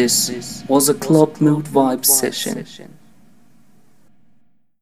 This was a Club Mood vibe session.